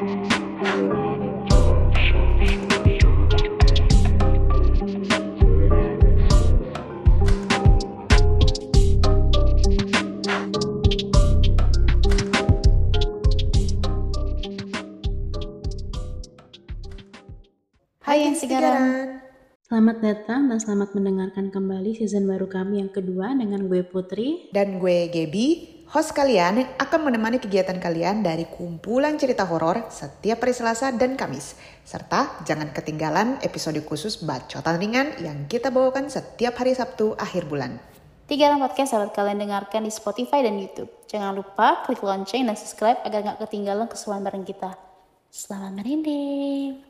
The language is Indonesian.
Hai yang sekarang. Selamat datang dan selamat mendengarkan kembali season baru kami yang kedua dengan gue Putri dan gue Gebi host kalian yang akan menemani kegiatan kalian dari kumpulan cerita horor setiap hari Selasa dan Kamis. Serta jangan ketinggalan episode khusus bacotan ringan yang kita bawakan setiap hari Sabtu akhir bulan. Tiga podcast sahabat kalian dengarkan di Spotify dan YouTube. Jangan lupa klik lonceng dan subscribe agar nggak ketinggalan keseruan bareng kita. Selamat merinding.